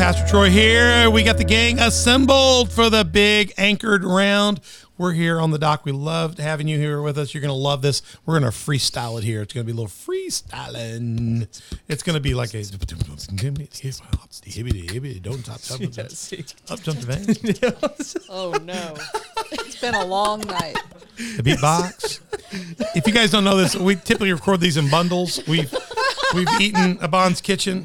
Pastor Troy here. We got the gang assembled for the big anchored round. We're here on the dock. We loved having you here with us. You're going to love this. We're going to freestyle it here. It's going to be a little freestyling. It's going to be like a don't stop, stop, up jump the van. Oh no. It's been a long night. The beatbox. if you guys don't know this, we typically record these in bundles. We've we've eaten a Bond's Kitchen.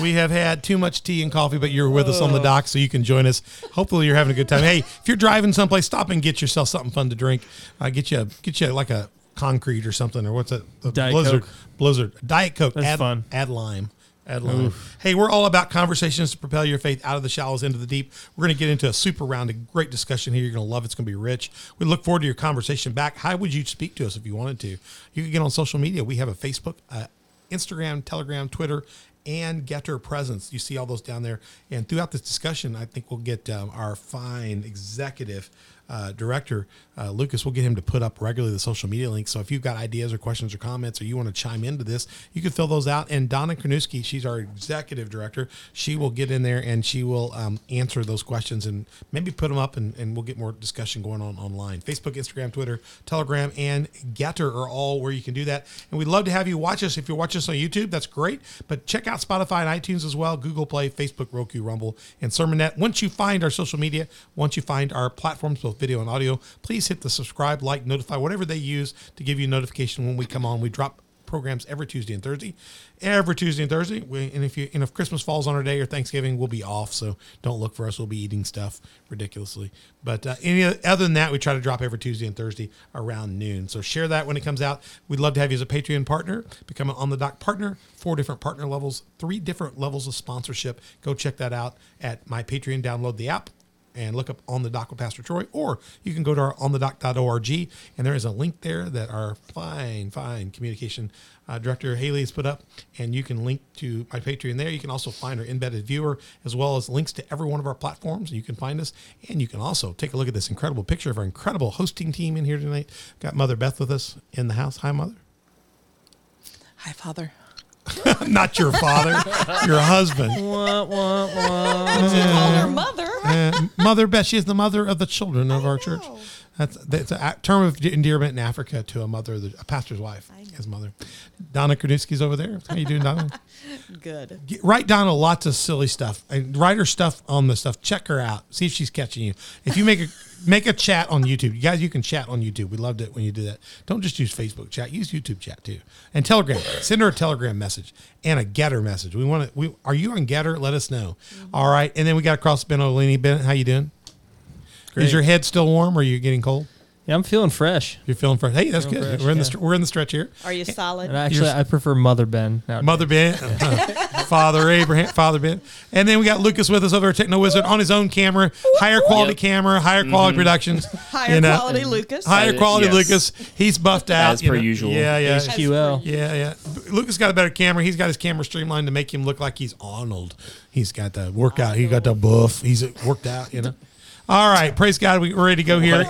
We have had too much tea and coffee, but you're with us on the dock, so you can join us. Hopefully, you're having a good time. Hey, if you're driving someplace, stop and get yourself something fun to drink. Uh, get you, a, get you like a concrete or something, or what's it? The Diet Blizzard, Coke. Blizzard, Diet Coke. That's add, fun. Add lime. Add lime. Hey, we're all about conversations to propel your faith out of the shallows into the deep. We're going to get into a super round of great discussion here. You're going to love it. It's going to be rich. We look forward to your conversation back. How would you speak to us if you wanted to? You can get on social media. We have a Facebook, uh, Instagram, Telegram, Twitter, and GETTR presence. You see all those down there. And throughout this discussion, I think we'll get um, our fine executive uh, director, uh, Lucas, we'll get him to put up regularly the social media links. So if you've got ideas or questions or comments or you want to chime into this, you can fill those out. And Donna Kranuski, she's our executive director. She will get in there and she will um, answer those questions and maybe put them up and, and we'll get more discussion going on online. Facebook, Instagram, Twitter, Telegram, and GETTR are all where you can do that. And we'd love to have you watch us. If you're watching us on YouTube, that's great. But check out Spotify and iTunes as well, Google Play, Facebook, Roku, Rumble, and Sermonette. Once you find our social media, once you find our platforms, both video and audio, please hit the subscribe, like, notify, whatever they use to give you notification when we come on. We drop programs every Tuesday and Thursday, every Tuesday and Thursday. We, and if you and if Christmas falls on our day or Thanksgiving, we'll be off. So don't look for us. We'll be eating stuff ridiculously. But uh, any other than that, we try to drop every Tuesday and Thursday around noon. So share that when it comes out. We'd love to have you as a Patreon partner. Become an on the dock partner. Four different partner levels, three different levels of sponsorship. Go check that out at my Patreon. Download the app and look up on the dock with Pastor Troy, or you can go to our onthedock.org and there is a link there that our fine, fine communication uh, director Haley has put up, and you can link to my Patreon there. You can also find our embedded viewer as well as links to every one of our platforms. You can find us, and you can also take a look at this incredible picture of our incredible hosting team in here tonight. Got Mother Beth with us in the house. Hi, Mother. Hi, Father. Not your father, your husband. Wah, wah, wah. She called her mother. Uh, mother Beth, she is the mother of the children of our church. Know. That's that's a term of endearment in Africa to a mother, a pastor's wife, his mother. Donna Kranuski's over there. How you doing, Donna? Good. Get- write Donna lots of silly stuff. And write her stuff on the stuff. Check her out. See if she's catching you. If you make a make a chat on YouTube, you guys, you can chat on YouTube. We loved it when you do that. Don't just use Facebook chat. Use YouTube chat too. And Telegram. Send her a Telegram message and a GETTR message. We want to. We are you on GETTR? Let us know. Mm-hmm. All right. And then we got across Ben Olini. Ben, how you doing? Great. Is your head still warm or are you getting cold? Yeah, I'm feeling fresh. You're feeling fresh. Hey, that's Feeling good. fresh, we're in the yeah. str- we're in the stretch here. Are you solid? And actually, I prefer Mother Ben. nowadays. Mother Ben, Father Abraham, Father Ben, and then we got Lucas with us over at Techno Wizard on his own camera, higher quality Yep. camera, higher quality productions, Higher you know, quality Lucas. higher Uh, quality yes. Lucas. He's buffed out As you per know. usual. Yeah, yeah, HQL. yeah, yeah. Lucas got a better camera. He's got his camera streamlined to make him look like he's Arnold. He's got the workout. He got the buff. He's worked out. You know. All right, praise God. We- We're ready to go here.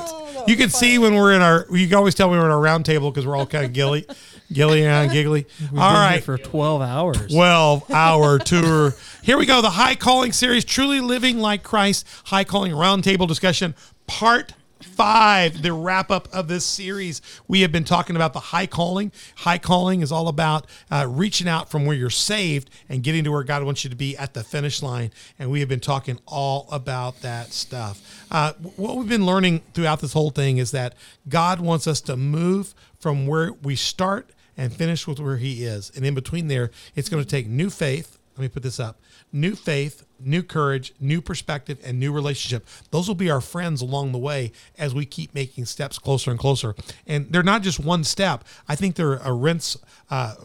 You can see when we're in our. You can always tell when we're in our round table because we're all kind of gilly, gilly and giggly. We've all been here for 12 hours. 12 hour tour. Here we go. The High Calling series, Truly Living Like Christ, High Calling Roundtable Discussion, Part Five, the wrap up of this series. We have been talking about the high calling. High calling is all about uh, reaching out from where you're saved and getting to where God wants you to be at the finish line. And we have been talking all about that stuff. Uh, what we've been learning throughout this whole thing is that God wants us to move from where we start and finish with where he is. And in between there, it's going to take new faith. Let me put this up new faith, new courage, new perspective, and new relationship. Those will be our friends along the way as we keep making steps closer and closer. And they're not just one step. I think they're a rinse, uh,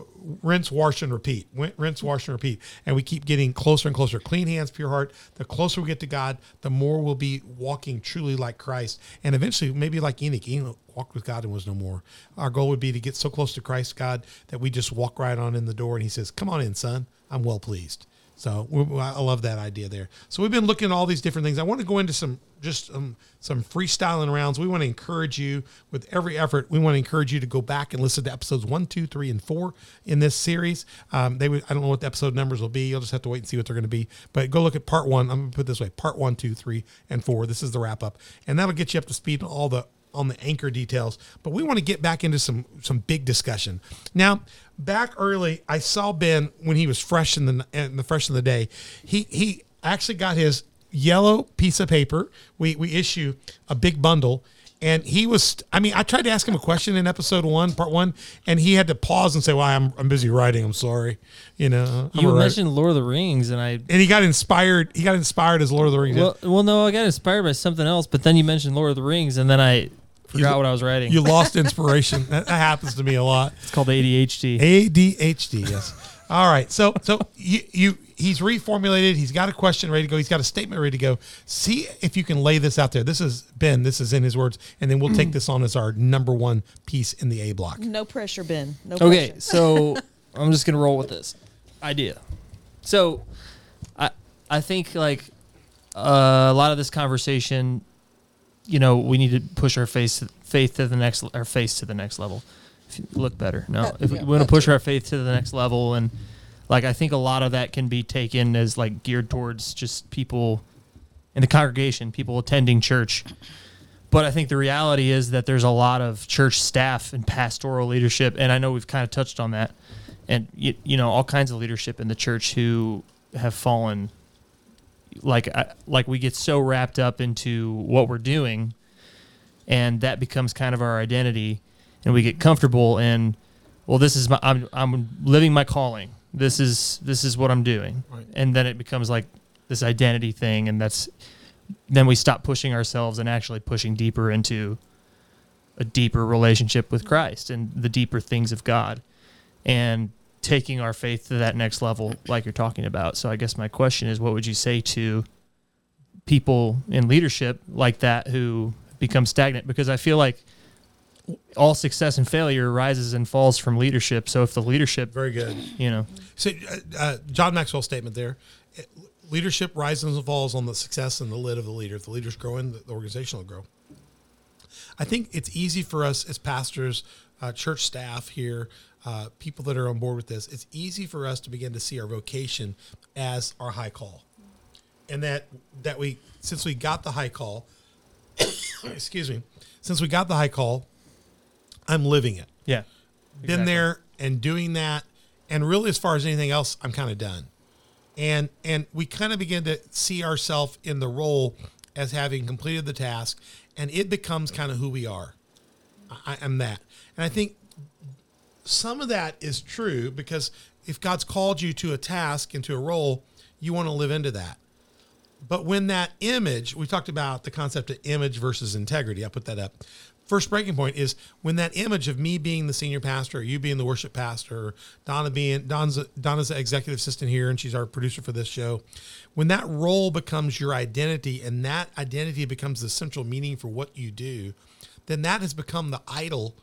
rinse, wash, and repeat. Rinse, wash, and repeat. And we keep getting closer and closer. Clean hands, pure heart. The closer we get to God, the more we'll be walking truly like Christ. And eventually, maybe like Enoch. Enoch walked with God and was no more. Our goal would be to get so close to Christ, God, that we just walk right on in the door and he says, Come on in, son. I'm well pleased. So I love that idea there. So we've been looking at all these different things. I want to go into some just um, some freestyling rounds. We want to encourage you with every effort. We want to encourage you to go back and listen to episodes one, two, three, and four in this series. Um, they would, I don't know what the episode numbers will be. You'll just have to wait and see what they're going to be. But go look at part one. I'm going to put this way: part one, two, three, and four. This is the wrap up, and that'll get you up to speed on all the on the anchor details, but we want to get back into some some big discussion. Now, back early, I saw Ben when he was fresh in the in the fresh in the day. He he actually got his yellow piece of paper. We we issue a big bundle. And he was, I mean, I tried to ask him a question in episode one, part one, and he had to pause and say, Well, I'm, I'm busy writing. I'm sorry. You know, I'm You mentioned Lord of the Rings, and I and he got inspired. He got inspired as Lord of the Rings. well, well, no, I got inspired by something else, but then you mentioned Lord of the Rings, and then I forgot what I was writing. you lost inspiration. that, that happens to me a lot. it's called ADHD. ADHD. Yes. All right. So so you you he's reformulated. He's got a question ready to go. He's got a statement ready to go. See if you can lay this out there. This is Ben. This is in his words, and then we'll take this on as our number one piece in the A block. No pressure, Ben. No Okay, pressure. so I'm just gonna roll with this idea. So, I I think like uh, a lot of this conversation, you know, we need to push our face faith to the next our face to the next level. If you look better, no, That- if we want to push too. our faith to the next level, and like I think a lot of that can be taken as like geared towards just people in the congregation, people attending church. But I think the reality is that there's a lot of church staff and pastoral leadership, and I know we've kind of touched on that, and you, you know all kinds of leadership in the church who have fallen. Like I, like we get so wrapped up into what we're doing, and that becomes kind of our identity, and we get comfortable in, well, this is my I'm I'm living my calling. This is this is what I'm doing, Right. and then it becomes like this identity thing, and that's then we stop pushing ourselves and actually pushing deeper into a deeper relationship with Christ and the deeper things of God and taking our faith to that next level like you're talking about. So I guess my question is what would you say to people in leadership like that who become stagnant because I feel like all success and failure rises and falls from leadership. So if the leadership, Very good. you know, So, uh, uh, John Maxwell's statement there: uh, leadership rises and falls on the success and the lid of the leader. If the leader's growing, the the organization will grow. I think it's easy for us as pastors, uh, church staff here, uh, people that are on board with this. It's easy for us to begin to see our vocation as our high call, and that that we since we got the high call, excuse me, since we got the high call, I'm living it. Yeah, been there and doing that. And really as far as anything else i'm kind of done. And and we kind of begin to see ourselves in the role as having completed the task and it becomes kind of who we are. I, i'm that. And i think some of that is true because if god's called you to a task and to a role you want to live into that but when that image, we talked about the concept of image versus integrity. I put that up. First breaking point is when that image of me being the senior pastor, or you being the worship pastor, or Donna being Donna's, Donna's the executive assistant here, and she's our producer for this show. When that role becomes your identity, and that identity becomes the central meaning for what you do, then that has become the idol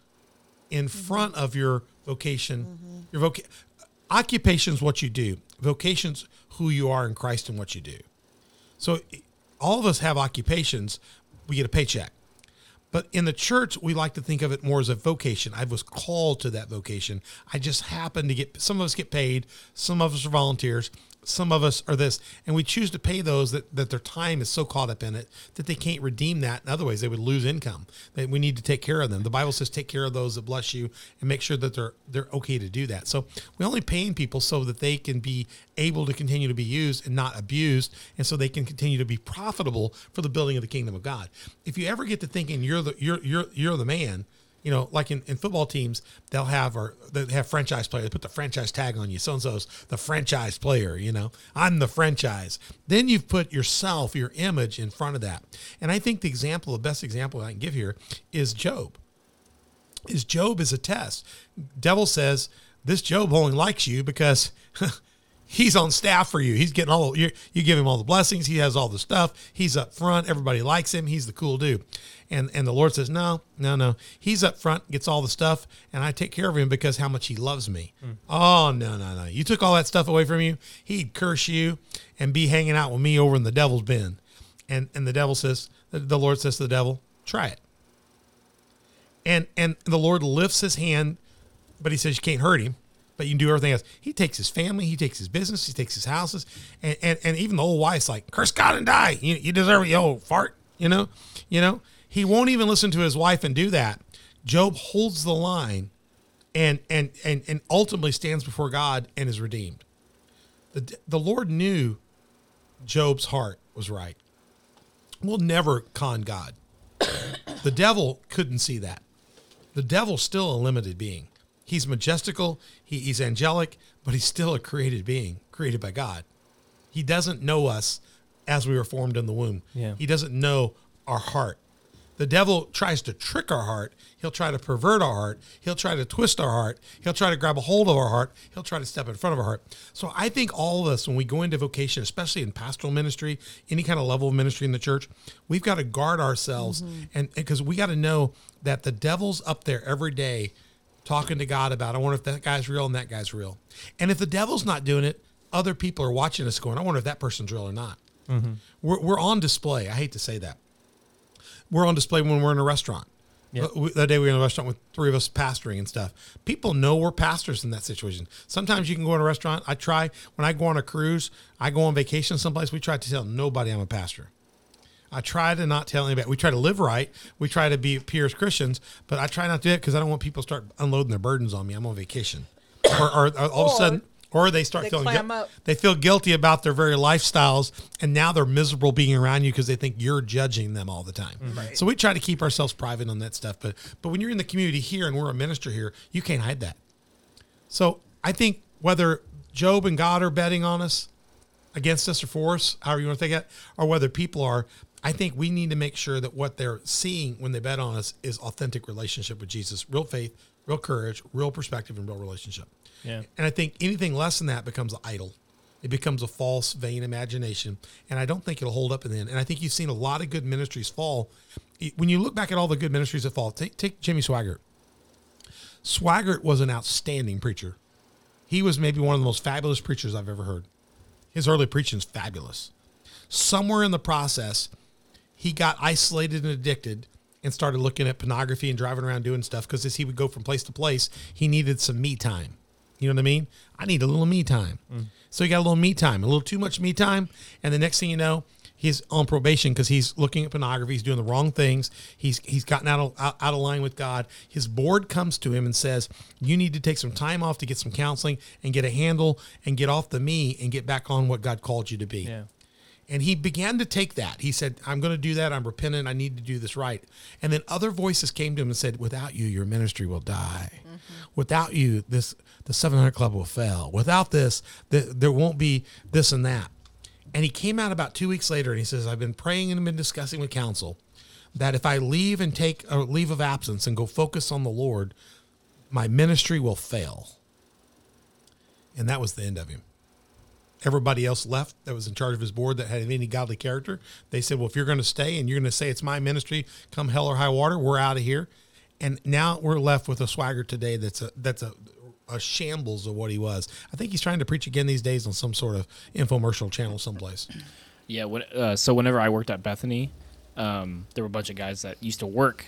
in mm-hmm. front of your vocation. Mm-hmm. Your voca- occupation is what you do. Vocation's who you are in Christ and what you do. So all of us have occupations. We get a paycheck. But in the church, we like to think of it more as a vocation. I was called to that vocation. I just happen to get, some of us get paid, some of us are volunteers, some of us are this. And we choose to pay those that, that their time is so caught up in it that they can't redeem that in other ways. They would lose income. That we need to take care of them. The Bible says take care of those that bless you and make sure that they're they're okay to do that. So we only paying people so that they can be able to continue to be used and not abused, and so they can continue to be profitable for the building of the kingdom of God. If you ever get to thinking you're the you're you're you're the man, you know, like in, in football teams, they'll have or they have franchise players. They put the franchise tag on you. So and so's the franchise player. You know, I'm the franchise. Then you've put yourself, your image, in front of that. And I think the example, the best example I can give here is Job. Is Job is a test. Devil says this Job only likes you because He's on staff for you. He's getting all you. You give him all the blessings. He has all the stuff. He's up front. Everybody likes him. He's the cool dude. And and the Lord says, no, no, no. He's up front, gets all the stuff, and I take care of him because how much he loves me. Hmm. Oh no, no, no. You took all that stuff away from you. He'd curse you and be hanging out with me over in the devil's bin. And and the devil says, the, Lord says to the devil, try it. And and the Lord lifts his hand, but he says you can't hurt him but you can do everything else. He takes his family, he takes his business, he takes his houses, and and, and even the old wife's like, curse God and die. You, you deserve it, yo, fart. You know, you know. He won't even listen to his wife and do that. Job holds the line, and and and and ultimately stands before God and is redeemed. The the Lord knew Job's heart was right. We'll never con God. the devil couldn't see that. The devil's still a limited being. He's majestical, he, he's angelic, but he's still a created being, created by God. He doesn't know us as we were formed in the womb. Yeah. He doesn't know our heart. The devil tries to trick our heart. He'll try to pervert our heart. He'll try to twist our heart. He'll try to grab a hold of our heart. He'll try to step in front of our heart. So I think all of us, when we go into vocation, especially in pastoral ministry, any kind of level of ministry in the church, we've got to guard ourselves, mm-hmm. and because we got to know that the devil's up there every day talking to God about, I wonder if that guy's real and that guy's real. And if the devil's not doing it, other people are watching us going, I wonder if that person's real or not. Mm-hmm. We're, we're on display. I hate to say that. We're on display when we're in a restaurant. Yeah. Uh, That day we were in a restaurant with three of us pastoring and stuff. People know we're pastors in that situation. Sometimes you can go in a restaurant. I try, when I go on a cruise, I go on vacation someplace, we try to tell nobody I'm a pastor. I try to not tell anybody. We try to live right. We try to be pure Christians, but I try not to do it because I don't want people to start unloading their burdens on me. I'm on vacation, or, or, or all of a sudden, or they start they feeling up. they feel guilty about their very lifestyles, and now they're miserable being around you because they think you're judging them all the time. Mm-hmm. So we try to keep ourselves private on that stuff. But but when you're in the community here and we're a minister here, you can't hide that. So I think whether Job and God are betting on us, against us or for us, however you want to think it, or whether people are, I think we need to make sure that what they're seeing when they bet on us is authentic relationship with Jesus, real faith, real courage, real perspective, and real relationship. Yeah. And I think anything less than that becomes an idol. It becomes a false, vain imagination. And I don't think it'll hold up in the end. And I think you've seen a lot of good ministries fall. When you look back at all the good ministries that fall, take, take Jimmy Swaggart. Swaggart was an outstanding preacher. He was maybe one of the most fabulous preachers I've ever heard. His early preaching is fabulous. Somewhere in the process, he got isolated and addicted and started looking at pornography and driving around doing stuff because as he would go from place to place, he needed some me time. You know what I mean? I need a little me time. Mm. So he got a little me time, a little too much me time. And the next thing you know, he's on probation because he's looking at pornography. He's doing the wrong things. He's he's gotten out of, out, out of line with God. His board comes to him and says, "You need to take some time off to get some counseling and get a handle and get off the me and get back on what God called you to be." Yeah. And he began to take that. He said, I'm going to do that. I'm repentant. I need to do this right. And then other voices came to him and said, Without you, your ministry will die. Mm-hmm. Without you, this the 700 Club will fail. Without this, the, there won't be this and that. And he came out about two weeks later and he says, I've been praying and been discussing with counsel that if I leave and take a leave of absence and go focus on the Lord, my ministry will fail. And that was the end of him everybody else left that was in charge of his board that had any godly character. They said, "Well, if you're going to stay and you're going to say it's my ministry, come hell or high water, we're out of here." And now we're left with a Swaggart today that's a that's a, a shambles of what he was. I think he's trying to preach again these days on some sort of infomercial channel someplace. Yeah. When, uh, so whenever I worked at Bethany, um, there were a bunch of guys that used to work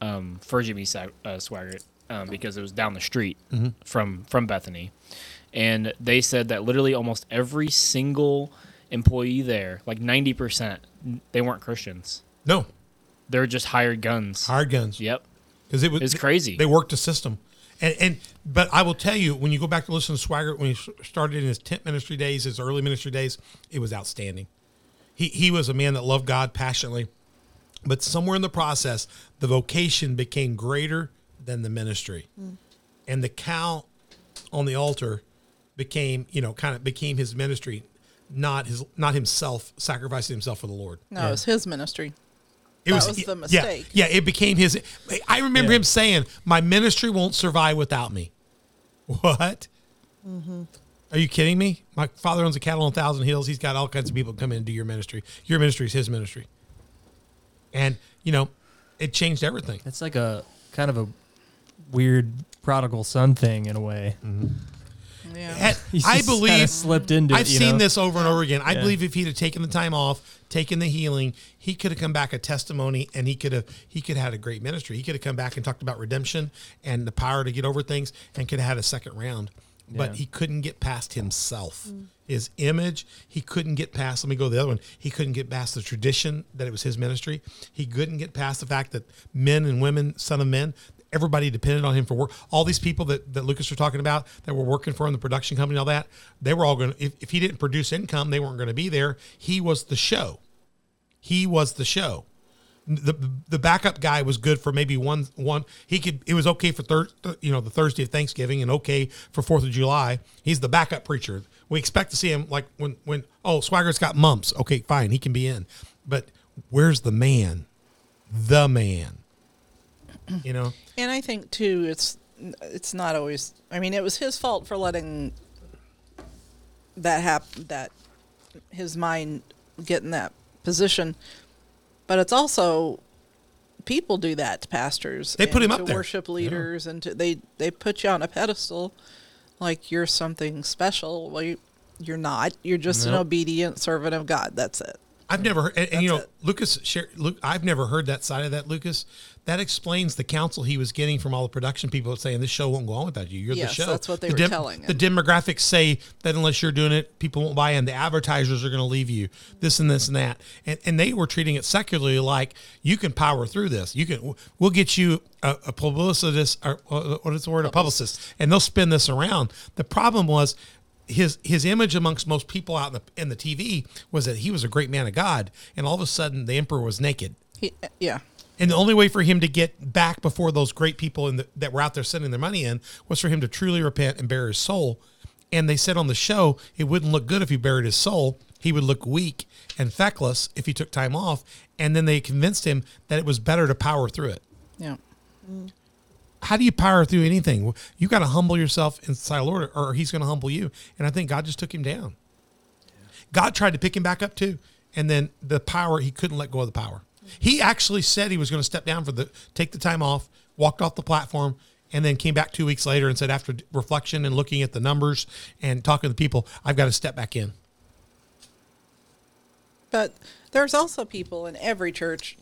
um, for Jimmy Sa- uh, Swaggart um, because it was down the street from from Bethany, and they said that literally almost every single employee there, like ninety percent, they weren't Christians. No, They're just hired guns. Hired guns. Yep. because it was It's crazy. They worked the system, and and but I will tell you when you go back to listen to Swaggart when he started in his tent ministry days, his early ministry days, it was outstanding. He he was a man that loved God passionately, but somewhere in the process, the vocation became greater than the ministry, mm. and the cow on the altar became you know kind of became his ministry, not his not himself sacrificing himself for the Lord. No, it was his ministry. It That was the mistake. Yeah, it became his. I remember Yeah. him saying, "My ministry won't survive without me." What? Mm-hmm. Are you kidding me? My father owns a cattle on Thousand Hills. He's got all kinds of people come in and do your ministry. Your ministry is his ministry. And, you know, it changed everything. It's like a kind of a weird prodigal son thing in a way. Mm-hmm. Yeah. Had- He's I believe slipped into. I've it, seen know? this over and over again. I Yeah. believe if he'd have taken the time off, taken the healing, he could have come back a testimony, and he could have he could have had a great ministry. He could have come back and talked about redemption and the power to get over things, and could have had a second round. But Yeah. he couldn't get past himself, his image. He couldn't get past. Let me go to the other one. He couldn't get past the tradition that it was his ministry. He couldn't get past the fact that men and women, son of men, everybody depended on him for work. All these people that, that Lucas were talking about that were working for him, the production company, all that, they were all going to, if, if he didn't produce income, they weren't going to be there. He was the show. He was the show. The, the backup guy was good for maybe one one he could it was okay for thir- you know the Thursday of Thanksgiving and okay for Fourth of July. He's the backup preacher. We expect to see him like when when oh Swaggart's got mumps. Okay, fine, he can be in. But where's the man? The man. You know? And I think too, it's it's not always. I mean, it was his fault for letting that happen. That his mind get in that position, but it's also people do that to pastors. They put him to up there. worship leaders, and to, they they put you on a pedestal, like you're something special. Well, you, you're not. You're just an obedient servant of God. That's it. I've never heard, and, and you know, it. Lucas, share, Luke, I've never heard that side of that, Lucas. That explains the counsel he was getting from all the production people saying this show won't go on without you. You're Yes, the show. that's what they the were telling The demographics say that unless you're doing it, people won't buy in. The advertisers are going to leave you. This and this and that, and and they were treating it secularly, like you can power through this. You can. We'll get you a, a publicist, or what is the word? A publicist, and they'll spin this around. The problem was his his image amongst most people out in the in the TV was that he was a great man of God, and all of a sudden the emperor was naked. He, yeah. And the only way for him to get back before those great people in the, that were out there sending their money in was for him to truly repent and bare his soul. And they said on the show it wouldn't look good if he buried his soul. He would look weak and feckless if he took time off. And then they convinced him that it was better to power through it. Yeah. Mm. How do you power through anything? You got to humble yourself inside the Lord, or He's going to humble you. And I think God just took him down. God tried to pick him back up too, and then the power he couldn't let go of the power. He actually said he was going to step down for the take the time off, walked off the platform, and then came back two weeks later and said, after reflection and looking at the numbers and talking to the people, I've got to step back in. But there's also people in every church,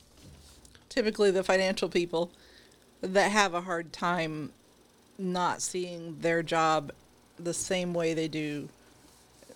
typically the financial people, that have a hard time not seeing their job the same way they do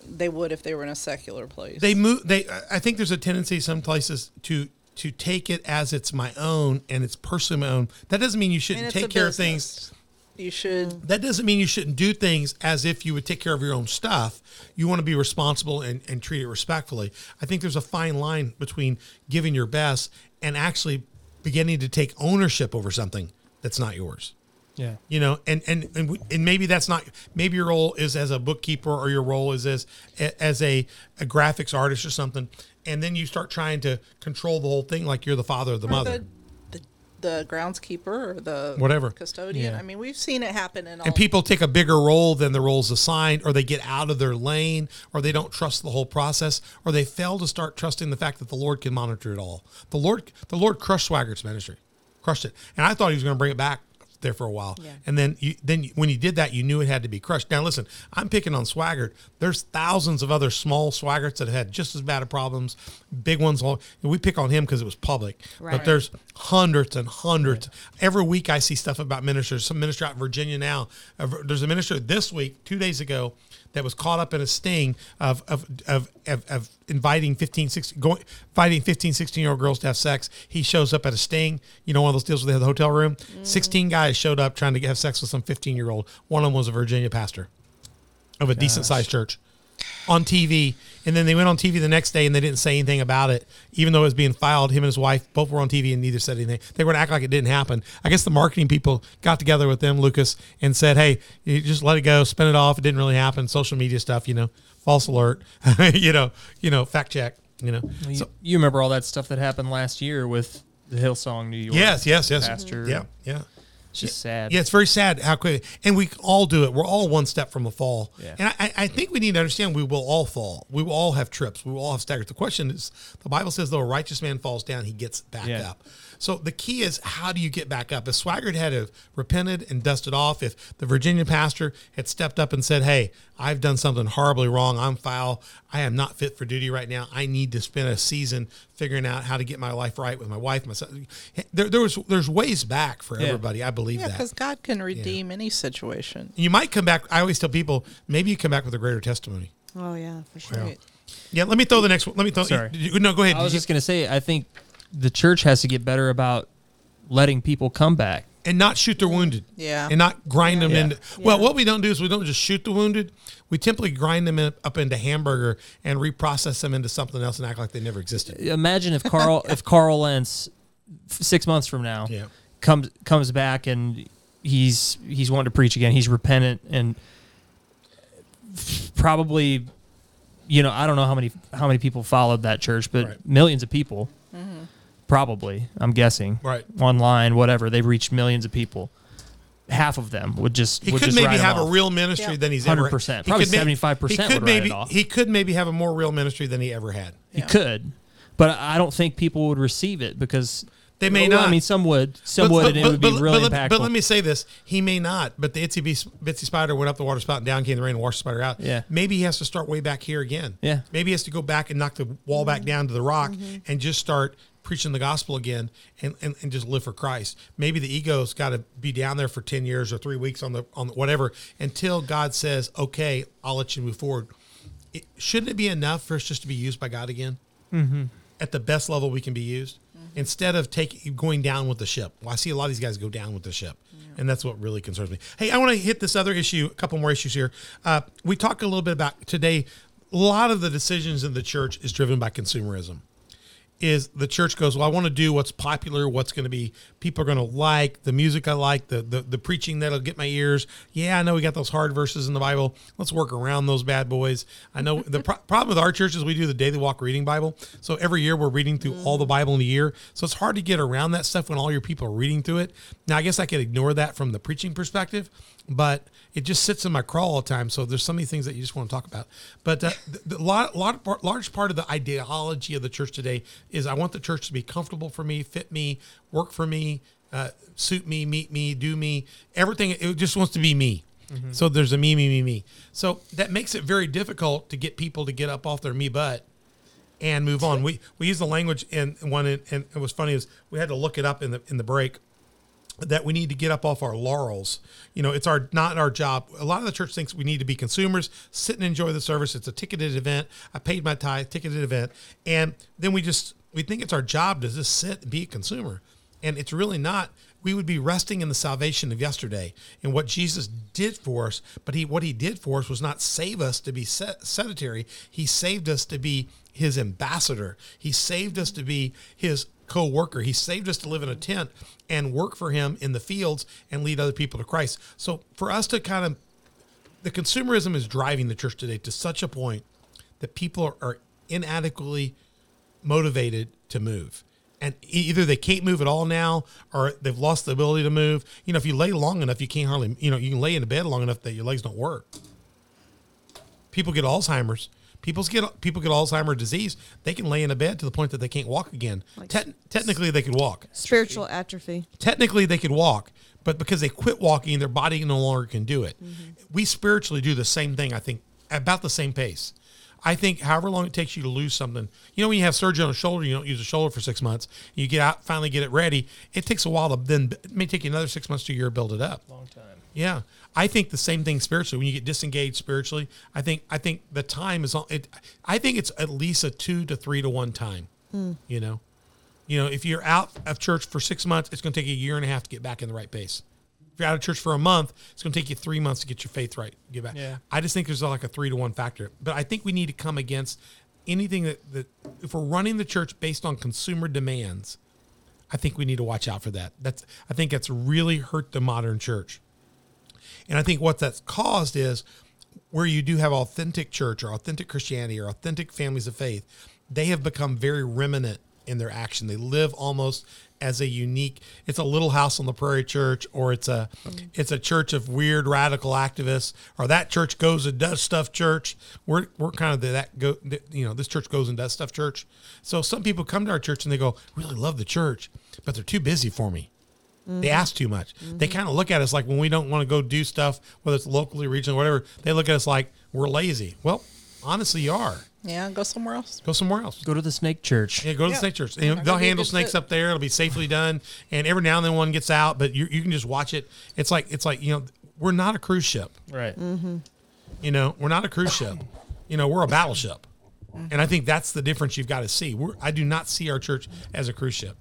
they would if they were in a secular place. They move. They. I think there's a tendency some places to to take it as it's my own and it's personally my own. That doesn't mean you shouldn't take care of things. You should mm. that doesn't mean you shouldn't do things as if you would take care of your own stuff. You want to be responsible and, and treat it respectfully. I think there's a fine line between giving your best and actually beginning to take ownership over something that's not yours. Yeah. You know, and and and, and maybe that's not maybe your role is as a bookkeeper or your role is as as a, a graphics artist or something, and then you start trying to control the whole thing like you're the father or the or mother. the, the groundskeeper or the Whatever. custodian. Yeah. I mean, we've seen it happen in all. and people take a bigger role than the roles assigned or they get out of their lane or they don't trust the whole process or they fail to start trusting the fact that the lord can monitor it all the lord the lord crushed swaggart's ministry crushed it and i thought he was going to bring it back there for a while Yeah. and then you then you- when you did that you knew it had to be crushed now listen i'm picking on swaggart there's thousands of other small swaggarts that had just as bad of problems big ones all we pick on him because it was public but there's hundreds and hundreds. Every week I see stuff about ministers. Some minister out in Virginia now. uh, There's a minister this week, two days ago, that was caught up in a sting of of of, of, of inviting 15, 16, going, inviting 15, 16 year old girls to have sex. He shows up at a sting, you know, one of those deals where they have the hotel room. Mm-hmm. 16 guys showed up trying to have sex with some 15 year old. One of them was a Virginia pastor of a decent sized church on TV. And then they went on TV the next day and they didn't say anything about it, even though it was being filed. Him and his wife both were on TV and neither said anything. They were going to act like it didn't happen. I guess the marketing people got together with them, Lucas, and said, hey, you just let it go, spin it off. It didn't really happen. Social media stuff, you know, false alert, you know, you know, fact check, you know. You, So, you remember all that stuff that happened last year with the Hillsong New York. yes, yes, yes. Pastor. Yeah, yeah. It's just sad. Yeah, it's very sad how quick, and we all do it. We're all one step from a fall, Yeah. and I, I think we need to understand we will all fall. We will all have trips. We will all have staggers. The question is, the Bible says, though a righteous man falls down, he gets back Yeah. up. So the key is, how do you get back up? If Swaggart had have repented and dusted off, if the Virginia pastor had stepped up and said, "Hey, I've done something horribly wrong. I'm foul. I am not fit for duty right now. I need to spend a season figuring out how to get my life right with my wife, my son." There, there was there's ways back for Yeah. everybody. I believe Yeah, that. because God can redeem any situation. You might come back. I always tell people maybe you come back with a greater testimony. Oh yeah, for sure. Right. Yeah, let me throw the next one. Let me throw. Sorry. you- no, go ahead. I was just gonna say, I think the church has to get better about letting people come back. and not shoot the wounded. Yeah. And not grind them Yeah. into. Well, Yeah. what we don't do is we don't just shoot the wounded. We typically grind them in, up into hamburger and reprocess them into something else and act like they never existed. Imagine if Carl, if Carl Lentz, six months from now, Yeah. comes comes back and he's he's wanting to preach again. He's repentant and probably, you know, I don't know how many how many people followed that church, but Right. millions of people, mm-hmm. Probably. I'm guessing, Right. Online, whatever. They've reached millions of people. Half of them would just He would could just maybe write 'em have a real ministry Yeah. than he's ever. 100%. he Probably could 75% He would could write it maybe. off. He could maybe have a more real ministry than he ever had. He Yeah. could, but I don't think people would receive it because They may Well, not. I mean, some would, some would, and it would be really let, impactful. but let me say this: he may not. But the itsy bitsy bitsy spider went up the water spout and down came the rain and washed the spider out. Yeah. Maybe he has to start way back here again. Yeah. Maybe he has to go back and knock the wall back mm-hmm. down to the rock mm-hmm. and just start preaching the gospel again and, and, and just live for Christ. Maybe the ego's got to be down there for ten years or three weeks on the on the, whatever until God says, "Okay, I'll let you move forward." It, shouldn't it be enough for us just to be used by God again? at the best level we can be used instead of taking going down with the ship. Well, I see a lot of these guys go down with the ship, and that's what really concerns me. Hey, I want to hit this other issue, a couple more issues here. Uh, we talked a little bit about today. A lot of the decisions in the church is driven by consumerism. Is the church goes, well, I want to do what's popular, what's going to be people are going to like, the music I like, the, the the preaching that'll get my ears. Yeah, I know we got those hard verses in the Bible. Let's work around those bad boys. I know the pro- problem with our church is we do the daily walk reading Bible. So every year we're reading through all the Bible in a year. So it's hard to get around that stuff when all your people are reading through it. Now I guess I could ignore that from the preaching perspective, but it just sits in my crawl all the time. So there's so many things that you just want to talk about. But uh, the, the lot, lot, part- large part of the ideology of the church today is I want the church to be comfortable for me, fit me, work for me, uh, suit me, meet me, do me, everything. It just wants to be me. So there's a me, me, me, me. So that makes it very difficult to get people to get up off their me butt and move on. We we use the language in one, and, and it was funny is we had to look it up in the in the break that we need to get up off our laurels. You know, it's our not our job. A lot of the church thinks we need to be consumers, sit and enjoy the service. It's a ticketed event. I paid my tithe, ticketed event, and then we just we think it's our job to just sit and be a consumer, and it's really not. We would be resting in the salvation of yesterday and what Jesus did for us. But he what he did for us was not save us to be sedentary. He saved us to be his ambassador. He saved us to be his co-worker. He saved us to live in a tent and work for him in the fields and lead other people to Christ. So for us to kind of the consumerism is driving the church today to such a point that people are, inadequately motivated to move. And either they can't move at all now or they've lost the ability to move. You know, if you lay long enough, you can't hardly, you know, you can lay in a bed long enough that your legs don't work. People get Alzheimer's. People get people get Alzheimer's disease. They can lay in a bed to the point that they can't walk again. Te- technically, they could walk. Spiritual atrophy. Technically, they could walk, but because they quit walking, their body no longer can do it. Mm-hmm. We spiritually do the same thing. I think about the same pace. I think however long it takes you to lose something, you know, when you have surgery on a shoulder, you don't use a shoulder for six months. You get out, finally get it ready. It takes a while to then. It may take you another six months to a year to build it up. Long time. Yeah, I think the same thing spiritually. When you get disengaged spiritually, I think I think the time is on it. I think it's at least a two to three to one time. Hmm. You know, you know, if you're out of church for six months, it's going to take you a year and a half to get back in the right pace. If you're out of church for a month, it's going to take you three months to get your faith right. Get back. Yeah. I just think there's like a three to one factor. But I think we need to come against anything that that if we're running the church based on consumer demands, I think we need to watch out for that. That's I think that's really hurt the modern church. And I think what that's caused is where you do have authentic church or authentic Christianity or authentic families of faith, they have become very remnant in their action. They live almost as a unique. It's a little house on the prairie church, or it's a mm. it's a church of weird radical activists, or that church goes and does stuff church. We're we're kind of the, that go. the- You know, this church goes and does stuff church. So some people come to our church and they go, really love the church, but they're too busy for me. They mm-hmm. ask too much. Mm-hmm. They kind of look at us like when we don't want to go do stuff, whether it's locally, regionally, whatever. They look at us like we're lazy. Well, honestly, you are. Yeah, go somewhere else. Go somewhere else. Go to the snake church. Yeah, go to the snake church. And they'll handle snakes fit. up there. It'll be safely done. And every now and then one gets out, but you, you can just watch it. It's like it's like you know we're not a cruise ship. Right. Mm-hmm. You know we're not a cruise ship. You know we're a battleship. And I think that's the difference you've got to see. We're, I do not see our church as a cruise ship.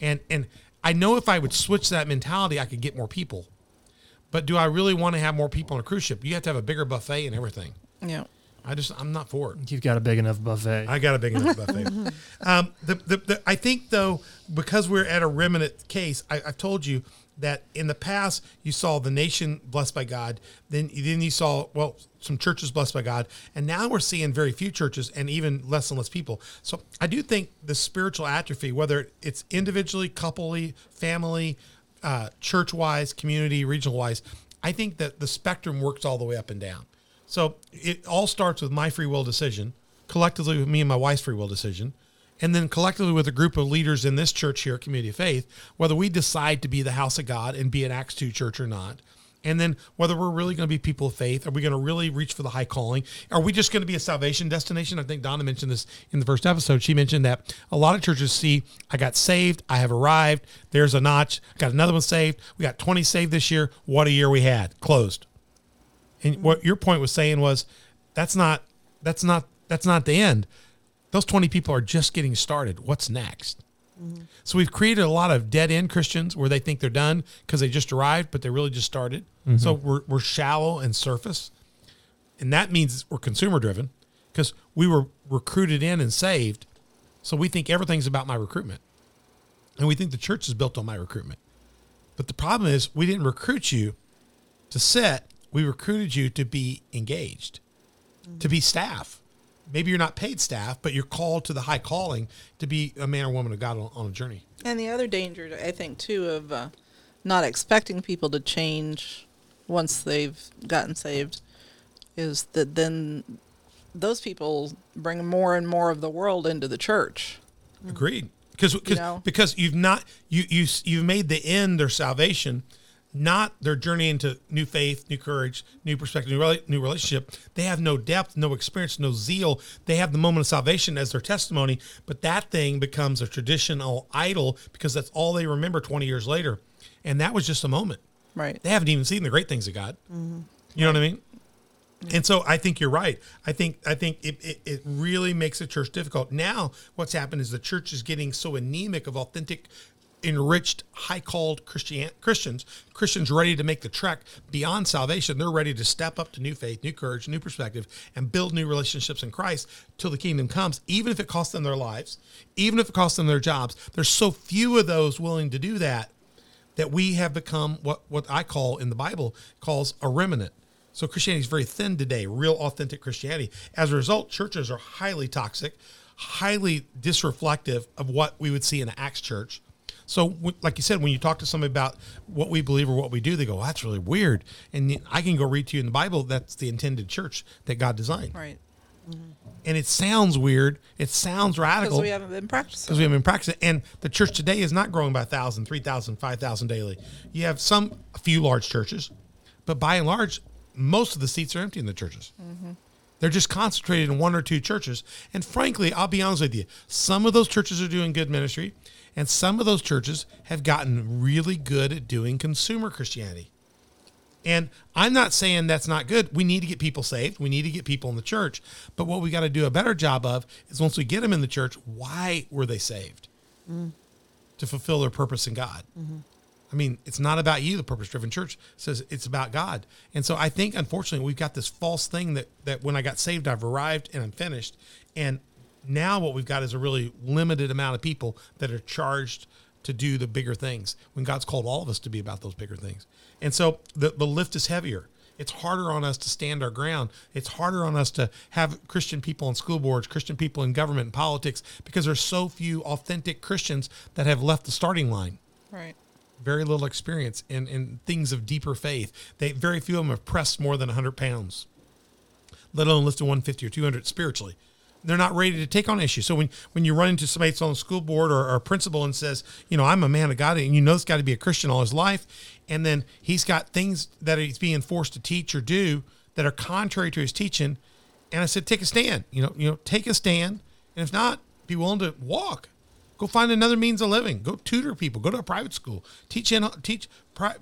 And and I know if I would switch that mentality, I could get more people. But do I really want to have more people on a cruise ship? You have to have a bigger buffet and everything. Yeah. I just I'm not for it. You've got a big enough buffet. I got a big enough buffet. um, the, the, the, I think though, because we're at a remnant case, I, I've told you that in the past you saw the nation blessed by God, then then you saw well some churches blessed by God, and now we're seeing very few churches and even less and less people. So I do think the spiritual atrophy, whether it's individually, couplely, family, uh, church wise, community, regional wise, I think that the spectrum works all the way up and down. So it all starts with my free will decision, collectively with me and my wife's free will decision, and then collectively with a group of leaders in this church here Community of Faith, whether we decide to be the house of God and be an Acts 2 church or not. And then whether we're really going to be people of faith, are we going to really reach for the high calling? Are we just going to be a salvation destination? I think Donna mentioned this in the first episode. She mentioned that a lot of churches see, I got saved, I have arrived, there's a notch, got another one saved, we got 20 saved this year. What a year we had. Closed. And mm-hmm. what your point was saying was that's not that's not that's not the end. Those 20 people are just getting started. What's next? Mm-hmm. So we've created a lot of dead end Christians where they think they're done because they just arrived, but they really just started. Mm-hmm. So we're, we're shallow and surface. And that means we're consumer driven because we were recruited in and saved. So we think everything's about my recruitment. And we think the church is built on my recruitment. But the problem is we didn't recruit you to sit, we recruited you to be engaged, to be staff. Maybe you're not paid staff, but you're called to the high calling to be a man or woman of God on, on a journey. And the other danger, I think, too, of uh, not expecting people to change once they've gotten saved is that then those people bring more and more of the world into the church. Agreed. Because because know? because you've not you you you've made the end their salvation, not their journey into new faith, new courage, new perspective, new, rela- new relationship. They have no depth, no experience, no zeal. They have the moment of salvation as their testimony, but that thing becomes a traditional idol because that's all they remember 20 years later. And that was just a moment. Right. They haven't even seen the great things of God. Mm-hmm. You know what I mean? And so I think you're right. I think I think it, it, it really makes the church difficult. Now what's happened is the church is getting so anemic of authentic, enriched, high called Christian Christians, Christians ready to make the trek beyond salvation. They're ready to step up to new faith, new courage, new perspective, and build new relationships in Christ till the kingdom comes, even if it costs them their lives, even if it costs them their jobs. There's so few of those willing to do that that we have become what, what I call in the Bible calls a remnant. So Christianity is very thin today, real authentic Christianity. As a result, churches are highly toxic, highly disreflective of what we would see in an Acts church. So, like you said, when you talk to somebody about what we believe or what we do, they go, well, "That's really weird." And I can go read to you in the Bible that's the intended church that God designed, Right. Mm-hmm. and it sounds weird. It sounds radical Because we haven't been practicing. because we haven't been practicing. And the church today is not growing by 1,000, 3,000, 5,000 daily. You have some, a few large churches, but by and large, most of the seats are empty in the churches. Mm-hmm. They're just concentrated in one or two churches. And frankly, I'll be honest with you, some of those churches are doing good ministry, and some of those churches have gotten really good at doing consumer Christianity. And I'm not saying that's not good. We need to get people saved. We need to get people in the church. But what we got to do a better job of is once we get them in the church, why were they saved? Mm. To fulfill their purpose in God. Mm-hmm. I mean, it's not about you. The purpose driven church says it's about God. And so I think, unfortunately, we've got this false thing that, that when I got saved, I've arrived and I'm finished. And now what we've got is a really limited amount of people that are charged to do the bigger things when God's called all of us to be about those bigger things. And so the, the lift is heavier. It's harder on us to stand our ground. It's harder on us to have Christian people on school boards, Christian people in government and politics, because there's so few authentic Christians that have left the starting line Right. very little experience in, in things of deeper faith. They very few of them have pressed more than 100 pounds, let alone lifted 150 or 200 spiritually. They're not ready to take on issues. So when, when you run into somebody that's on the school board or, or a principal and says, you know, I'm a man of God, and you know this got to be a Christian all his life, and then he's got things that he's being forced to teach or do that are contrary to his teaching, and I said, take a stand. You know, you know, take a stand, and if not, be willing to walk. Go find another means of living. Go tutor people. Go to a private school. Teach in teach pri-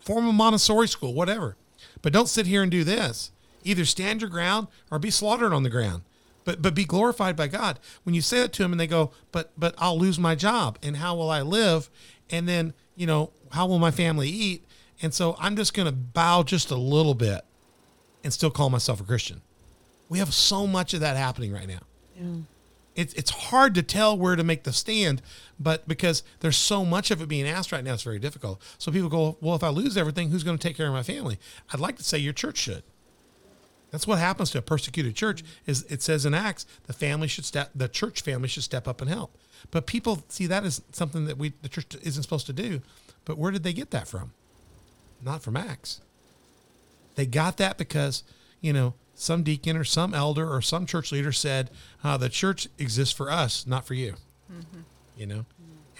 form a Montessori school, whatever. But don't sit here and do this. Either stand your ground or be slaughtered on the ground. But but be glorified by God. When you say that to them and they go, but but I'll lose my job and how will I live? And then you know how will my family eat? And so I'm just going to bow just a little bit and still call myself a Christian. We have so much of that happening right now Yeah. it's it's hard to tell where to make the stand, but because there's so much of it being asked right now, it's very difficult. So people go, well, if I lose everything, who's going to take care of my family? I'd like to say your church should. That's what happens to a persecuted church. Is it says in Acts the family should step, the church family should step up and help. But people see that as something that we the church isn't supposed to do. But where did they get that from? Not from Acts. They got that because, you know, some deacon or some elder or some church leader said, uh, the church exists for us, not for you. You know?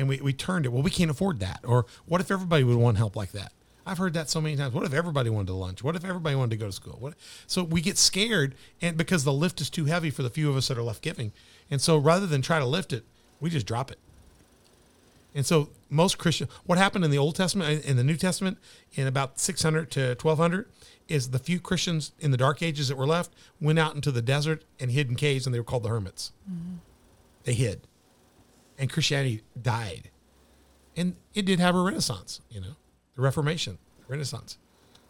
And we, we turned it, well, we can't afford that. Or what if everybody would want help like that? I've heard that so many times. What if everybody wanted to lunch? What if everybody wanted to go to school? What? So we get scared, and because the lift is too heavy for the few of us that are left giving, and so rather than try to lift it, we just drop it. And so most Christian, what happened in the Old Testament, uh, in the New Testament, in about 600 to 1200, is the few Christians in the Dark Ages that were left went out into the desert and hid in caves, and they were called the hermits. Mm-hmm. They hid, and Christianity died, and it did have a renaissance. You know, the Reformation, Renaissance.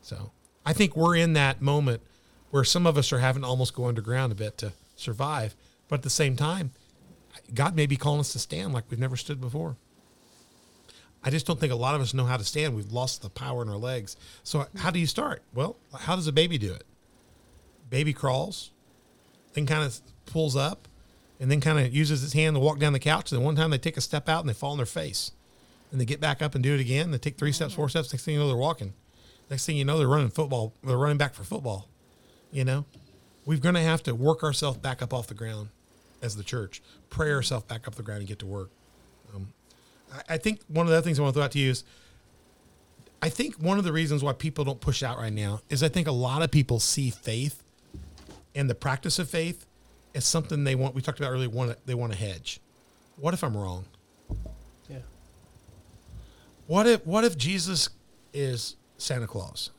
So I think we're in that moment where some of us are having to almost go underground a bit to survive, but at the same time, God may be calling us to stand like we've never stood before. I just don't think a lot of us know how to stand. We've lost the power in our legs. So how do you start? Well, how does a baby do it? Baby crawls, then kind of pulls up, and then kind of uses his hand to walk down the couch. And one time they take a step out and they fall on their face, and they get back up and do it again. They take three steps, four steps. Next thing you know, they're walking. Next thing you know, they're running football. They're running back for football. You know, we're going to have to work ourselves back up off the ground as the church, pray ourselves back up the ground and get to work. Um, I, I think one of the other things I want to throw out to you is I think one of the reasons why people don't push out right now is I think a lot of people see faith and the practice of faith as something they want. We talked about earlier. Want they want to hedge. What if I'm wrong? What if what if Jesus is Santa Claus?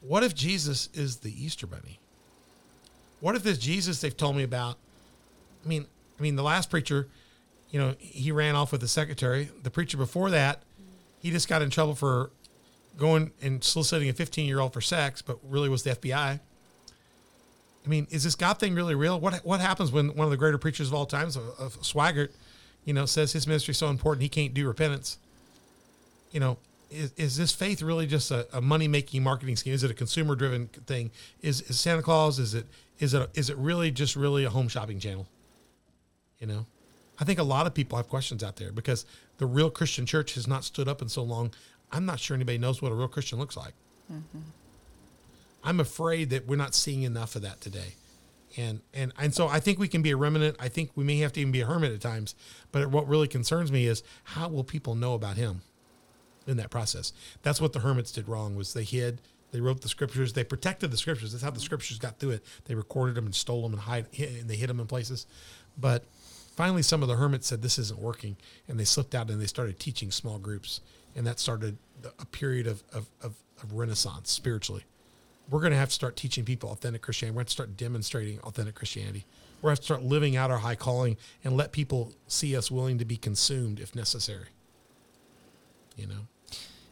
What if Jesus is the Easter Bunny? What if this Jesus they've told me about? I mean, I mean, the last preacher, you know, he ran off with the secretary. The preacher before that, he just got in trouble for going and soliciting a 15 year old for sex, but really was the FBI. I mean, is this God thing really real? What what happens when one of the greater preachers of all times, of Swaggart, you know, says his ministry is so important he can't do repentance? You know, is, is this faith really just a, a money making marketing scheme? Is it a consumer driven thing? Is, is Santa Claus? Is it is it is it really just really a home shopping channel? You know, I think a lot of people have questions out there because the real Christian church has not stood up in so long. I'm not sure anybody knows what a real Christian looks like. Mm-hmm. I'm afraid that we're not seeing enough of that today. And, and and so I think we can be a remnant. I think we may have to even be a hermit at times. But what really concerns me is how will people know about him in that process? That's what the hermits did wrong was they hid, they wrote the scriptures, they protected the scriptures. That's how the scriptures got through it. They recorded them and stole them and hide and they hid them in places. But finally, some of the hermits said this isn't working, and they slipped out and they started teaching small groups, and that started a period of of, of, of renaissance spiritually we're going to have to start teaching people authentic Christianity. We're going to start demonstrating authentic Christianity. We're going to have to start living out our high calling and let people see us willing to be consumed if necessary. You know?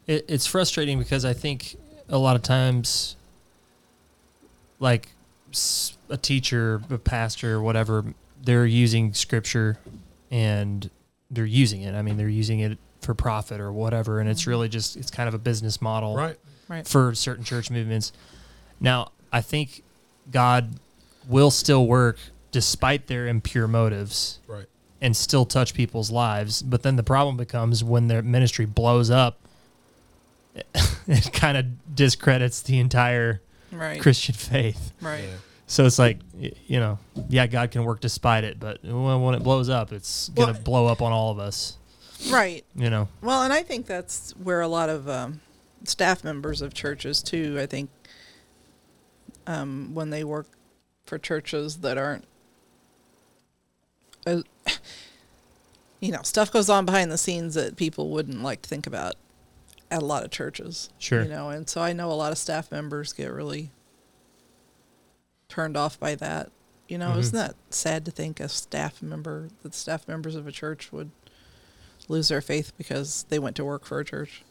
It, it's frustrating because I think a lot of times, like a teacher, a pastor, whatever, they're using scripture and they're using it. I mean, they're using it for profit or whatever, and it's mm-hmm. really just it's kind of a business model. Right. Right. for certain church movements. Now, I think God will still work despite their impure motives Right. and still touch people's lives. But then the problem becomes when their ministry blows up, it kind of discredits the entire Right. Christian faith. Right. So it's like, you know, yeah, God can work despite it, but when when it blows up, it's going to Well- blow up on all of us, Right. you know? Well, and I think that's where a lot of um, staff members of churches too. I think um, when they work for churches that aren't, uh, you know, stuff goes on behind the scenes that people wouldn't like to think about at a lot of churches. Sure. You know, and so I know a lot of staff members get really turned off by that. You know, isn't mm-hmm. that sad to think a staff member, that staff members of a church would lose their faith because they went to work for a church?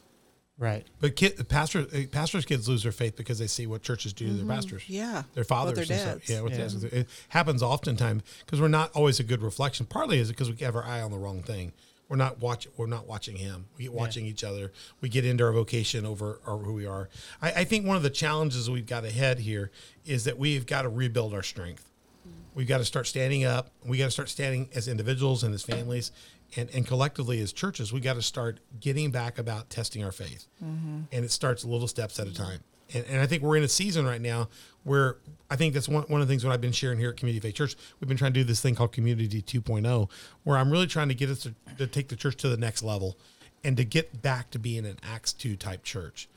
Right. But kid, uh, pastors, uh, pastors' kids lose their faith because they see what churches do to their mm-hmm. pastors. Yeah. their fathers their and stuff. dads. Yeah, with Yeah. dads. It happens oftentimes because we're not always a good reflection. Partly is it because we have our eye on the wrong thing. We're not watch. We're not watching him. We get watching each other. We get into our vocation over or who we are. I, I think one of the challenges we've got ahead here is that we've got to rebuild our strength. Mm. We've got to start standing up. We got to start standing as individuals and as families, and, and collectively as churches. We got to start getting back about testing our faith, mm-hmm. and it starts little steps at a time. And, and I think we're in a season right now where I think that's one, one of the things what I've been sharing here at Community Faith Church. We've been trying to do this thing called Community 2.0, where I'm really trying to get us to, to take the church to the next level and to get back to being an Acts 2 type church.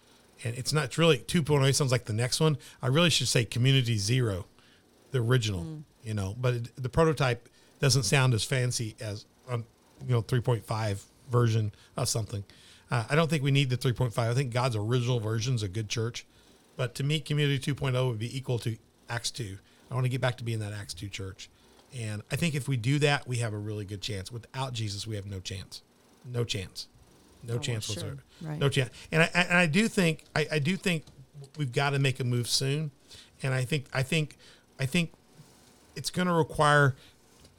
And it's not it's really 2.0 sounds like the next one. I really should say Community Zero, the original, mm. you know, but it, the prototype doesn't sound as fancy as, you know, 3.5 version of something. Uh, I don't think we need the 3.5. I think God's original version is a good church. But to me, Community 2.0 would be equal to Acts 2. I want to get back to being that Acts 2 church. And I think if we do that, we have a really good chance. Without Jesus, we have no chance. No chance. No well, chance sure. whatsoever. Right. No chance. And I, and I do think I, I do think we've got to make a move soon. And I think I think I think it's going to require.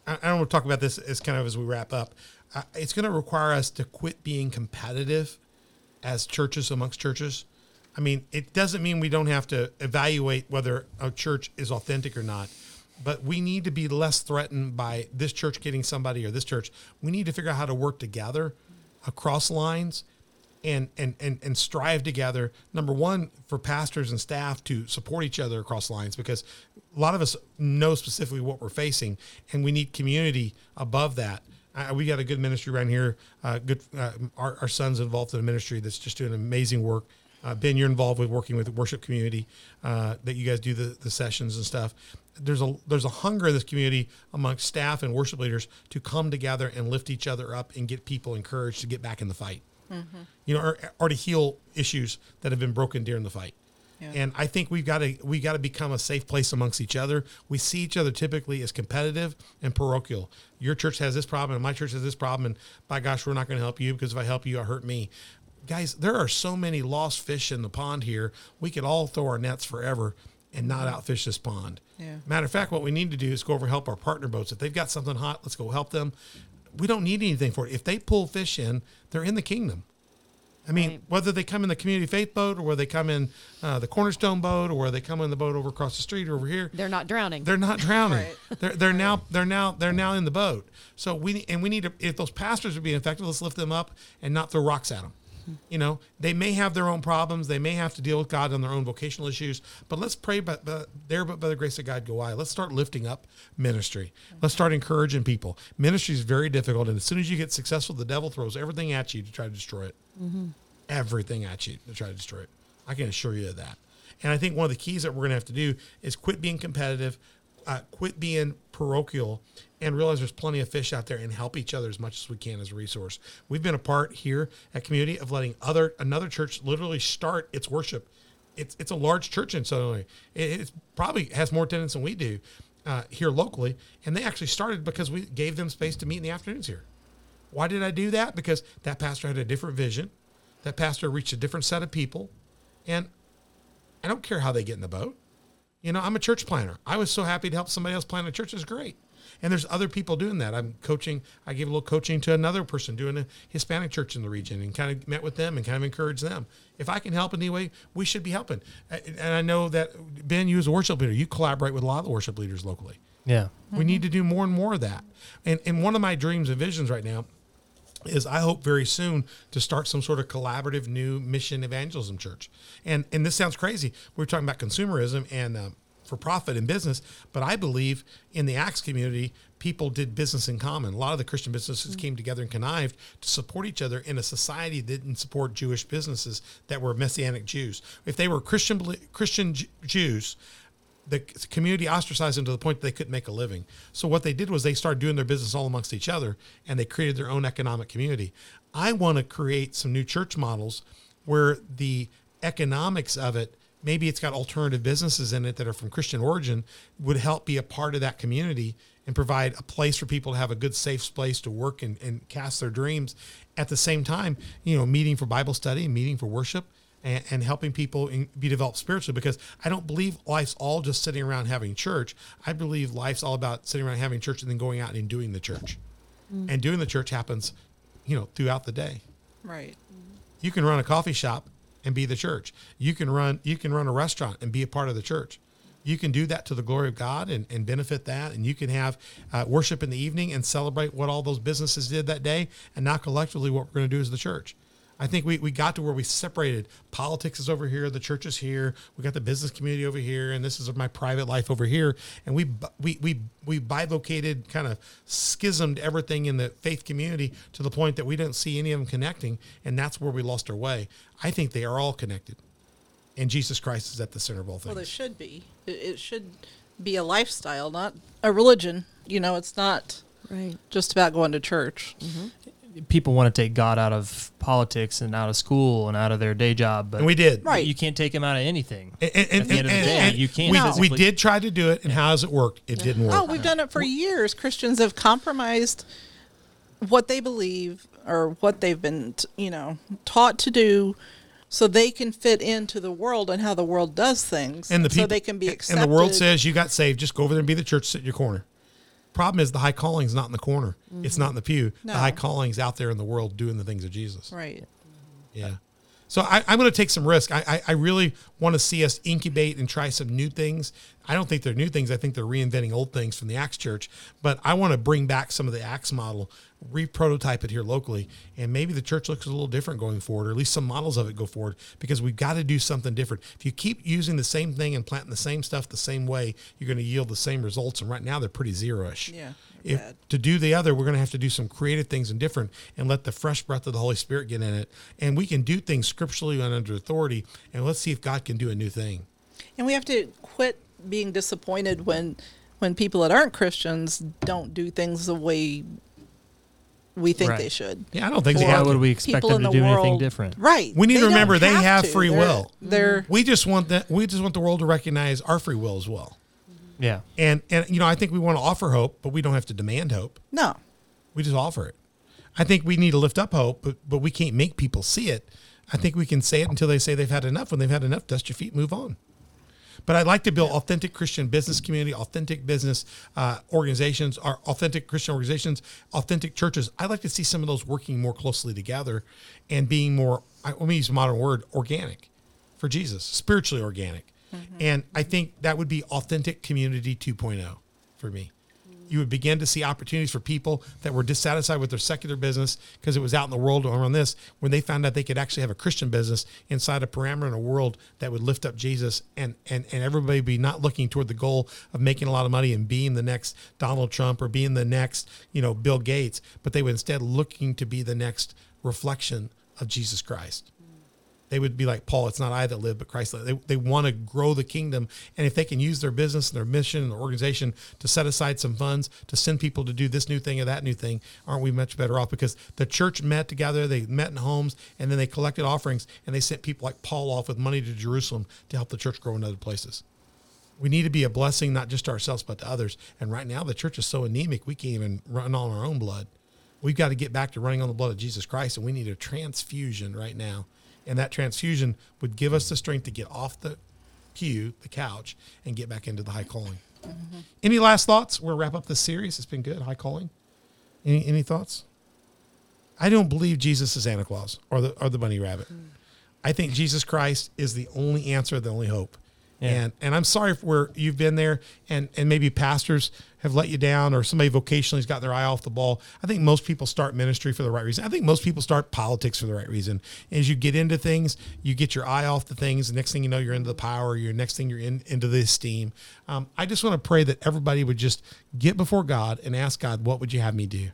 I, don't want to talk about this as kind of as we wrap up. Uh, it's going to require us to quit being competitive as churches amongst churches. I mean, it doesn't mean we don't have to evaluate whether a church is authentic or not, but we need to be less threatened by this church getting somebody or this church. We need to figure out how to work together across lines and and and and strive together number one for pastors and staff to support each other across lines because a lot of us know specifically what we're facing and we need community above that. Uh, we got a good ministry around here uh, good uh, our, our son's involved in a ministry that's just doing amazing work. Uh, ben you're involved with working with the worship community uh, that you guys do the, the sessions and stuff. There's a there's a hunger in this community amongst staff and worship leaders to come together and lift each other up and get people encouraged to get back in the fight. You know, or, or to heal issues that have been broken during the fight. Yeah. And I think we've got to we got to become a safe place amongst each other. We see each other typically as competitive and parochial. Your church has this problem, and my church has this problem, and by gosh, we're not going to help you because if I help you, I hurt me. Guys, there are so many lost fish in the pond here. We could all throw our nets forever and not mm-hmm. outfish this pond. Yeah. Matter of fact, what we need to do is go over and help our partner boats. If they've got something hot, let's go help them. We don't need anything for it. If they pull fish in, they're in the kingdom. I mean, Right. whether they come in the community faith boat or whether they come in uh, the cornerstone boat or whether they come in the boat over across the street or over here, They're not drowning. they're not drowning. Right. They're they're now they're now they're now in the boat. So we and we need to if those pastors are being effective, let's lift them up and not throw rocks at them. You know, they may have their own problems. They may have to deal with God on their own vocational issues. But let's pray, but, but there, but by the grace of God, go I. Let's start lifting up ministry. Let's start encouraging people. Ministry is very difficult, and as soon as you get successful, the devil throws everything at you to try to destroy it everything at you to try to destroy it. I can assure you of that. And I think one of the keys that we're going to have to do is quit being competitive, uh, quit being parochial, and realize there's plenty of fish out there and help each other as much as we can as a resource. We've been a part here at Community of letting other another church literally start its worship. It's it's a large church in Southern Illinois. It probably has more attendance than we do uh, here locally, and they actually started because we gave them space to meet in the afternoons here. Why did I do that? Because that pastor had a different vision. That pastor reached a different set of people. And I don't care how they get in the boat. You know, I'm a church planner. I was so happy to help somebody else plant a church. It's great. And there's other people doing that. I'm coaching. I gave a little coaching to another person doing a Hispanic church in the region, and kind of met with them and kind of encouraged them. If I can help in any way, we should be helping. And I know that Ben, you as a worship leader, you collaborate with a lot of the worship leaders locally. Yeah. We mm-hmm. need to do more and more of that. And and one of my dreams and visions right now is I hope very soon to start some sort of collaborative new mission evangelism church. And and this sounds crazy. We're talking about consumerism and um, for profit and business, but I believe in the Acts community, people did business in common. A lot of the Christian businesses came together and connived to support each other in a society that didn't support Jewish businesses that were Messianic Jews. If they were Christian Christian J- Jews, the community ostracized them to the point that they couldn't make a living. So what they did was they started doing their business all amongst each other, and they created their own economic community. I want to create some new church models where the economics of it, maybe it's got alternative businesses in it that are from Christian origin, would help be a part of that community and provide a place for people to have a good, safe place to work and, and cast their dreams. At the same time, you know, meeting for Bible study, meeting for worship, and, and helping people in, be developed spiritually because I don't believe life's all just sitting around having church. I believe life's all about sitting around having church and then going out and doing the church. And doing the church happens, you know, throughout the day. Right. You can run a coffee shop and be the church. You can run you can run a restaurant and be a part of the church. You can do that to the glory of God and, and benefit that. And you can have uh, worship in the evening and celebrate what all those businesses did that day. And now collectively, what we're going to do as the church. I think we, we got to where we separated. Politics is over here, the church is here. We got the business community over here, and this is my private life over here. And we we we we bivocated, kind of schismed everything in the faith community to the point that we didn't see any of them connecting, and that's where we lost our way. I think they are all connected, and Jesus Christ is at the center of all things. Well, they should be. It, it should be a lifestyle, not a religion. You know, it's not Right. just about going to church. Mm-hmm. People want to take God out of politics and out of school and out of their day job, but and we did. Right. you can't take him out of anything. And, and, and, At the end of the and- day, and you can't We, physically- we did try to do it, and how has it worked? It didn't work. Oh, we've done it for years. Christians have compromised what they believe or what they've been, you know, taught to do so they can fit into the world and how the world does things. and the people, so they can be accepted. And the world says you got saved. Just go over there and be the church. Sit in your corner. Problem is the high calling's not in the corner. It's mm-hmm. not in the pew. No. The high calling's out there in the world doing the things of Jesus. Right. Yeah. So I, I'm going to take some risk. I, I, I really want to see us incubate and try some new things. I don't think they're new things. I think they're reinventing old things from the Acts Church. But I want to bring back some of the Acts model, re-prototype it here locally, and maybe the church looks a little different going forward, or at least some models of it go forward. Because we've got to do something different. If you keep using the same thing and planting the same stuff the same way, you're going to yield the same results. And right now they're pretty zero-ish Yeah. If bad. to do the other, we're going to have to do some creative things and different, and let the fresh breath of the Holy Spirit get in it, and we can do things scripturally and under authority, and let's see if God can do a new thing. And we have to quit being disappointed when when people that aren't Christians don't do things the way we think Right. they should. Yeah, I don't think they Or Why would we expect People them to the do world, anything different? Right. We need to They don't remember they have to. free They're- will. They're We just want that. We just want the world to recognize our free will as well. Yeah. And and you know, I think we want to offer hope, but we don't have to demand hope. no. We just offer it. I think we need to lift up hope, but but we can't make people see it. I think we can say it until they say they've had enough. When they've had enough, dust your feet, move on. But I'd like to build authentic Christian business community, authentic business uh, organizations, or authentic Christian organizations, authentic churches. I'd like to see some of those working more closely together and being more, I- let me use a modern word, organic for Jesus, spiritually organic. Mm-hmm. And I think that would be authentic community 2.0 for me. You would begin to see opportunities for people that were dissatisfied with their secular business because it was out in the world around this when they found out they could actually have a christian business inside a parameter in a world that would lift up jesus and and and everybody be not looking toward the goal of making a lot of money and being the next donald trump or being the next you know bill gates but they would instead looking to be the next reflection of jesus christ they would be like Paul, it's not I that live, but Christ. lives. They, they want to grow the kingdom. And if they can use their business and their mission and their organization to set aside some funds to send people to do this new thing or that new thing, aren't we much better off? Because the church met together, they met in homes, and then they collected offerings and they sent people like Paul off with money to Jerusalem to help the church grow in other places. We need to be a blessing, not just to ourselves, but to others. And right now, the church is so anemic, we can't even run on our own blood. We've got to get back to running on the blood of Jesus Christ, and we need a transfusion right now. And that transfusion would give us the strength to get off the pew, the couch, and get back into the high calling. Mm-hmm. Any last thoughts? We'll wrap up this series. It's been good. High calling. Any any thoughts? I don't believe Jesus is Santa Claus or the or the bunny rabbit. Mm. I think Jesus Christ is the only answer, the only hope. Yeah. And and I'm sorry for where you've been there and and maybe pastors have let you down or somebody vocationally has got their eye off the ball. I think most people start ministry for the right reason. I think most people start politics for the right reason. As you get into things, you get your eye off the things. The next thing you know, you're into the power. Your next thing you're in into the esteem. Um, I just want to pray that everybody would just get before God and ask God, what would you have me do?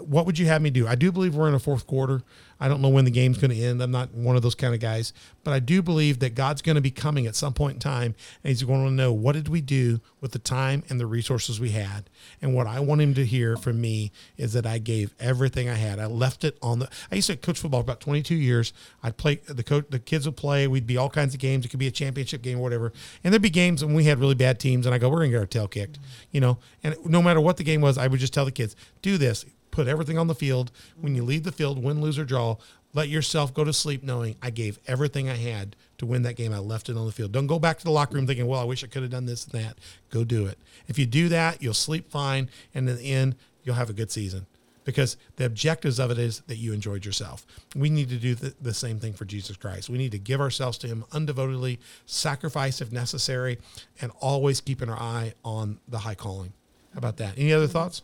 what would you have me do? I do believe we're in a fourth quarter. I don't know when the game's going to end. I'm not one of those kind of guys, but I do believe that God's going to be coming at some point in time, and He's going to know what did we do with the time and the resources we had. And what I want Him to hear from me is that I gave everything I had. I left it on the. I used to coach football for about 22 years. I'd play the coach. The kids would play. We'd be all kinds of games. It could be a championship game or whatever. And there'd be games when we had really bad teams, and I go, "We're going to get our tail kicked," you know. And no matter what the game was, I would just tell the kids, "Do this." Put everything on the field. When you leave the field, win, lose, or draw, let yourself go to sleep knowing I gave everything I had to win that game. I left it on the field. Don't go back to the locker room thinking, well, I wish I could have done this and that. Go do it. If you do that, you'll sleep fine. And in the end, you'll have a good season because the objectives of it is that you enjoyed yourself. We need to do the, the same thing for Jesus Christ. We need to give ourselves to Him undevotedly, sacrifice if necessary, and always keeping our eye on the high calling. How about that? Any other thoughts?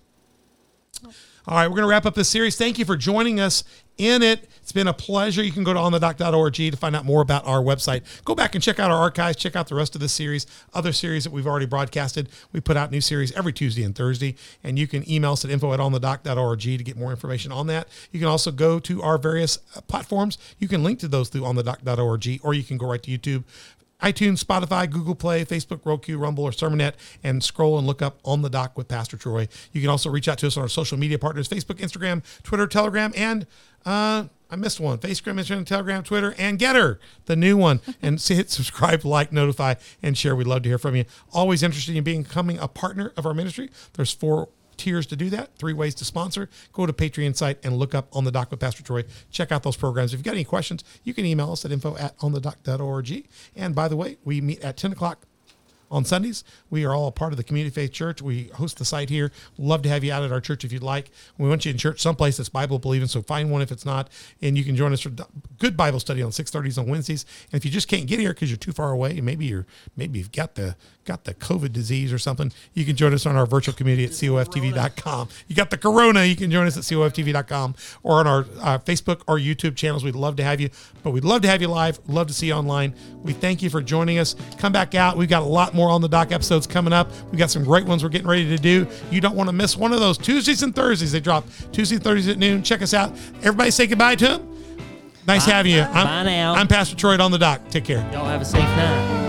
All right, we're going to wrap up this series. Thank you for joining us in it. It's been a pleasure. You can go to onthedoc.org to find out more about our website. Go back and check out our archives, check out the rest of the series, other series that we've already broadcasted. We put out new series every Tuesday and Thursday, and you can email us at info at onthedoc.org to get more information on that. You can also go to our various uh, platforms. You can link to those through onthedoc.org, or you can go right to YouTube, iTunes, Spotify, Google Play, Facebook, Roku, Rumble, or Sermonet, and scroll and look up on the doc with Pastor Troy. You can also reach out to us on our social media partners Facebook, Instagram, Twitter, Telegram, and uh, I missed one Facebook, Instagram, Telegram, Twitter, and GETTR, the new one. and hit subscribe, like, notify, and share. We'd love to hear from you. Always interested in becoming a partner of our ministry. There's four tiers to do that, three ways to sponsor. Go to Patreon site and look up on the doc with Pastor Troy. Check out those programs. If you've got any questions, you can email us at info at onthedoc.org. And by the way, we meet at 10 o'clock on Sundays. We are all part of the Community Faith Church. We host the site here. Love to have you out at our church if you'd like. We want you in church someplace that's Bible believing, so find one if it's not. And you can join us for good Bible study on 6:30s on Wednesdays. And if you just can't get here because you're too far away, maybe you're maybe you've got the got the COVID disease or something, you can join us on our virtual community at coftv.com. You got the corona, you can join us at coftv.com or on our uh, Facebook or YouTube channels. We'd love to have you, but we'd love to have you live. Love to see you online. We thank you for joining us. Come back out. We've got a lot more on the doc episodes coming up. We got some great ones we're getting ready to do. You don't want to miss one of those Tuesdays and Thursdays. They drop Tuesday, and Thursdays at noon. Check us out. Everybody say goodbye to him. Nice Bye. having you. I'm, Bye now. I'm Pastor Troy on the doc. Take care. Y'all have a safe night.